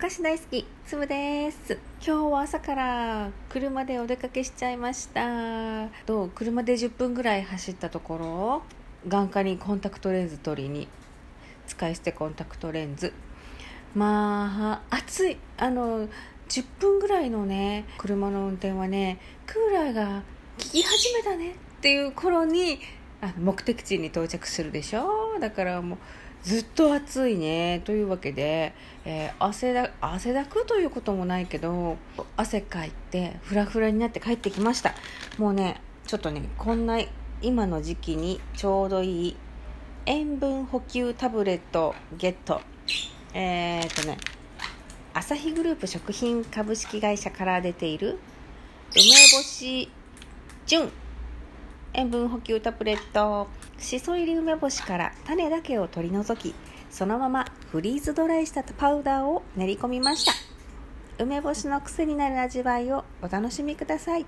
菓子大好きつぶです。今日は朝から車でお出かけしちゃいました。と車で10分ぐらい走ったところ？眼科にコンタクトレンズ取りに。使い捨てコンタクトレンズ。まあ暑い。あの10分ぐらいのね車の運転はねクーラーが効き始めたねっていう頃にあの目的地に到着するでしょ？だからもうずっと暑いね。というわけで、えー、汗だ汗だくということもないけど汗かいてフラフラになって帰ってきました。もうねちょっとねこんな今の時期にちょうどいい塩分補給タブレットゲット。えー、っとねアサヒグループ食品株式会社から出ている梅干し純。塩分補給タブレット。しそ入り梅干しから種だけを取り除きそのままフリーズドライしたパウダーを練り込みました。梅干しの癖になる味わいをお楽しみください。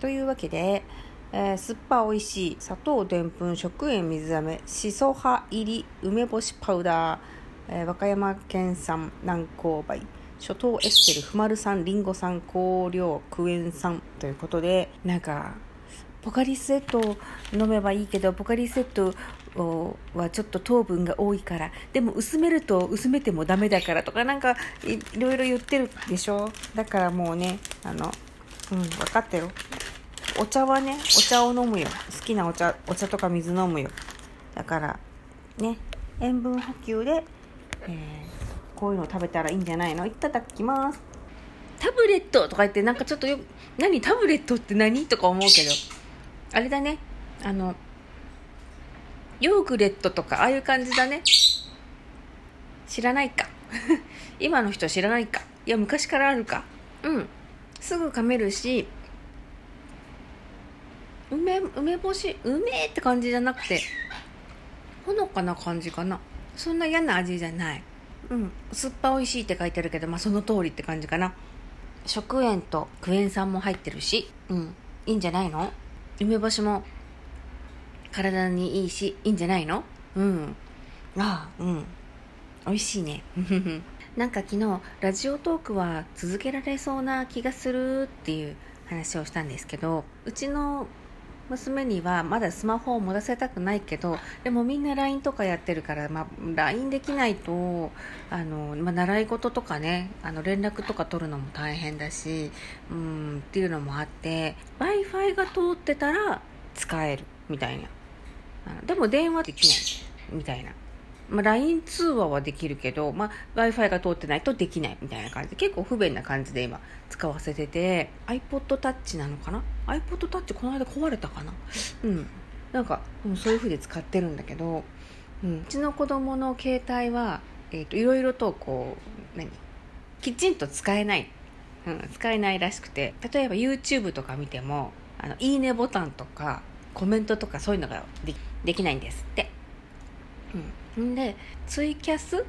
というわけで、えー、酸っぱおいしい砂糖でんぷん食塩水飴しそ葉入り梅干しパウダー、えー、和歌山県産南高梅。初糖エステルフマル酸リンゴ酸香料クエン酸ということでなんかポカリスエットを飲めばいいけどポカリスエットはちょっと糖分が多いから。でも薄めると薄めてもダメだからとかなんかいろいろ言ってるでしょ？だからもうねあのうん分かったよ。お茶はねお茶を飲むよ。好きなお茶お茶とか水飲むよ。だからね塩分補給で、えー、こういうの食べたらいいんじゃないの？いただきます。タブレットとか言ってなんかちょっとよ何？タブレットって何？とか思うけど。あれだね。あのヨーグレットとかああいう感じだね。知らないか。今の人知らないか。いや昔からあるか。うん。すぐ噛めるし梅梅干し梅って感じじゃなくてほのかな感じかな。そんな嫌な味じゃない。うん。酸っぱおいしいって書いてあるけどまあその通りって感じかな。食塩とクエン酸も入ってるしうん。いいんじゃないの？梅干しも体にいいしいいんじゃないの？うん。ああうん。美味しいね。なんか昨日ラジオトークは続けられそうな気がするっていう話をしたんですけどうちの娘にはまだスマホを持たせたくないけどでもみんな LINE とかやってるから、まあ、LINE できないとあの、まあ、習い事とかねあの連絡とか取るのも大変だしうんっていうのもあって w i f i が通ってたら使えるみたいな。でも電話できないみたいな。まあ、LINE 通話はできるけど、まあ、Wi-Fi が通ってないとできないみたいな感じで、結構不便な感じで今使わせてて、iPod Touch なのかな ?iPod Touch この間壊れたかな？うん。なんか、うん、そういう風で使ってるんだけど、うん、うちの子供の携帯は、えっ、ー、と、いろいろとこう、何？きちんと使えない。うん、使えないらしくて、例えば YouTube とか見ても、あの、いいねボタンとか、コメントとかそういうのができないんですって。うん、でツイキャス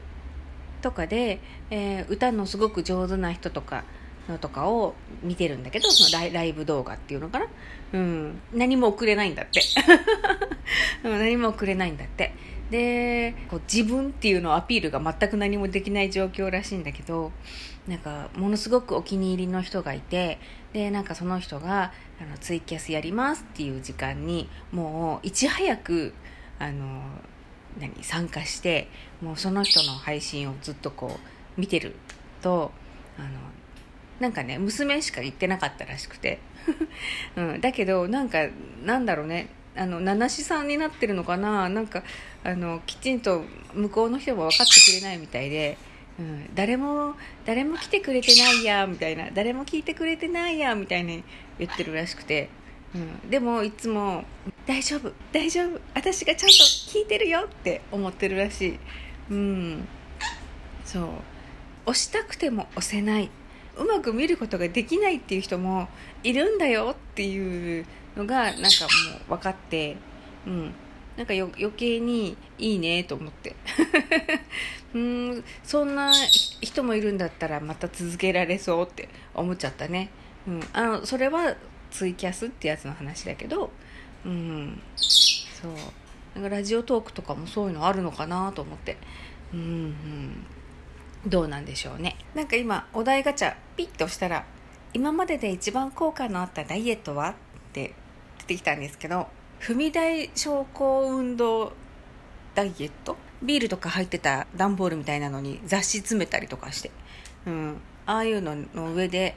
とかで、えー、歌のすごく上手な人とかのとかを見てるんだけどそのライブ動画っていうのかな、うん、何も送れないんだって。何も送れないんだって。でこう自分っていうのをアピールが全く何もできない状況らしいんだけどなんかものすごくお気に入りの人がいてでなんかその人があのツイキャスやりますっていう時間にもういち早くあの何参加してもうその人の配信をずっとこう見てるとあのなんかね娘しか言ってなかったらしくて、うん、だけどなんかなんだろうね。あの七七さんになってるのかな。なんかあのきちんと向こうの人も分かってくれないみたいで、うん、誰も誰も来てくれてないやみたいな。誰も聞いてくれてないやみたいに言ってるらしくて。うん、でもいつも「大丈夫大丈夫。私がちゃんと聞いてるよ」って思ってるらしい。うん。そう。押したくても押せない。うまく見ることができないっていう人もいるんだよっていうのがなんかもう分かって。うん。なんか余計にいいねと思って。うん。そんな人もいるんだったらまた続けられそうって思っちゃったね、うん、あのそれはツイキャスってやつの話だけど。うん。そう。なんかラジオトークとかもそういうのあるのかなと思って。うんうん。どうなんでしょうね。なんか今お題ガチャピッとしたら今までで一番効果のあったダイエットはって出てきたんですけど踏み台昇降運動ダイエット？ビールとか入ってた段ボールみたいなのに雑誌詰めたりとかして、うん、ああいうのの上で、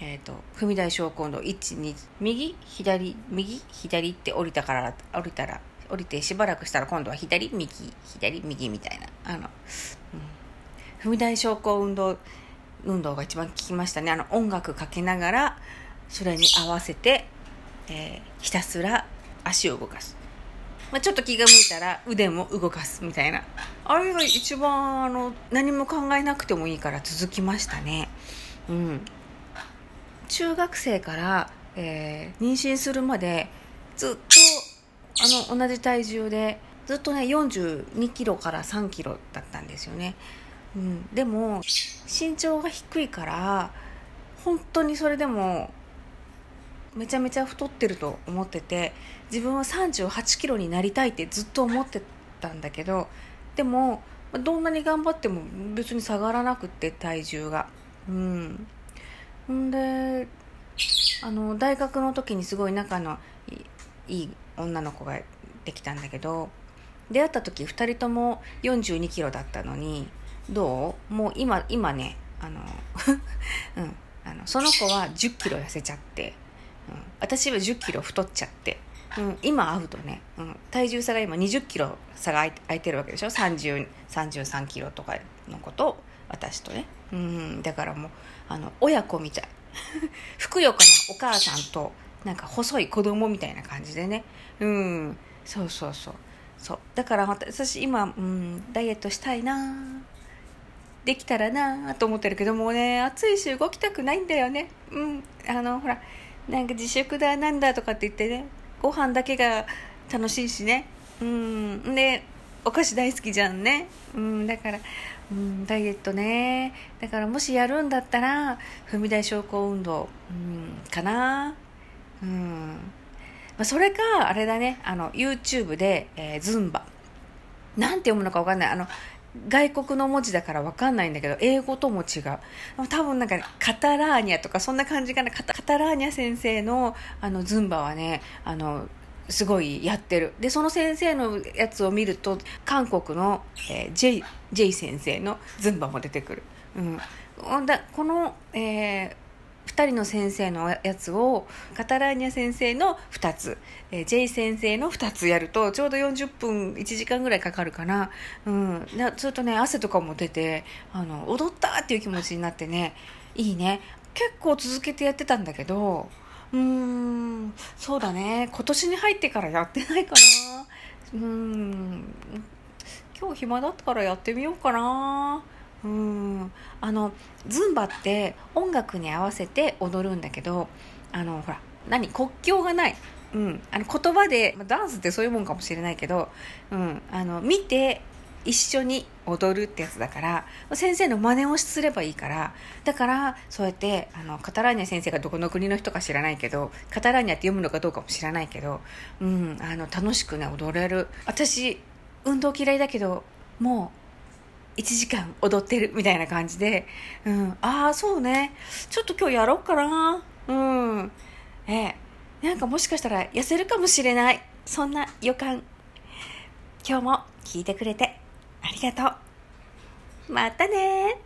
えーと、踏み台昇降の12右？左？右？左って降りたから降りたら降りてしばらくしたら今度は左右左右みたいな。あの、うん、踏み台昇降運動運動が一番効きましたね。あの音楽かけながらそれに合わせて、えー、ひたすら足を動かす、まあ、ちょっと気が向いたら腕も動かすみたいな。あれが一番あの何も考えなくてもいいから続きましたね。うん。中学生から、えー、妊娠するまでずっとあの同じ体重でずっとね42キロから3キロだったんですよね。うん、でも身長が低いから本当にそれでもめちゃめちゃ太ってると思ってて自分は3 8キロになりたいってずっと思ってたんだけどでもどんなに頑張っても別に下がらなくって体重が。うん。んであの大学の時にすごい仲のいい女の子ができたんだけど出会った時2人とも4 2キロだったのにどう？もう今今ねあの うんあのその子は1 0キロ痩せちゃって、うん、私は1 0キロ太っちゃって、うん、今会うとね、うん、体重差が今2 0キロ差が空いてるわけでしょ？30 33キロとかの子と私とね、うん、だからもうあの親子みたい。ふくよかなお母さんとなんか細い子供みたいな感じでね。うん。そうそうそう。そう。だから私今、うん、ダイエットしたいなできたらなと思ってるけどもね暑いし動きたくないんだよね。うん。あのほらなんか自粛だなんだとかって言ってねご飯だけが楽しいしね。うん。でお菓子大好きじゃんね。うん。だからうんダイエットね。だからもしやるんだったら踏み台昇降運動うんかなうん。まあ、それかあれだね。あの YouTube で、えー、ズンバなんて読むのか分かんない。あの外国の文字だから分かんないんだけど英語とも違う。多分なんかカタラーニャとかそんな感じかな。カタラーニャ先生のあのズンバはねあのすごいやってる。でその先生のやつを見ると韓国の、えー、ジェイジェイ先生のズンバも出てくる、うん、だこの、えー2人の先生のやつをカタラーニャ先生の2つ、えー、ジェイ先生の2つやるとちょうど40分1時間ぐらいかかるかな、うん、ずっとね汗とかも出てあの踊ったっていう気持ちになってね。いいね。結構続けてやってたんだけどうーんそうだね。今年に入ってからやってないかな。うん。今日暇だったからやってみようかな。うん。あのズンバって音楽に合わせて踊るんだけどあのほら何国境がない、うん、あの言葉でダンスってそういうもんかもしれないけど、うん、あの見て一緒に踊るってやつだから先生の真似をすればいいからだからそうやってあのカタラーニャ先生がどこの国の人か知らないけどカタラーニャって読むのかどうかも知らないけど、うん、あの楽しくね踊れる。私運動嫌いだけどもう1時間踊ってるみたいな感じで、うん、ああ、そうね。ちょっと今日やろうかな。うん。え、なんかもしかしたら痩せるかもしれない。そんな予感。今日も聞いてくれてありがとう。またね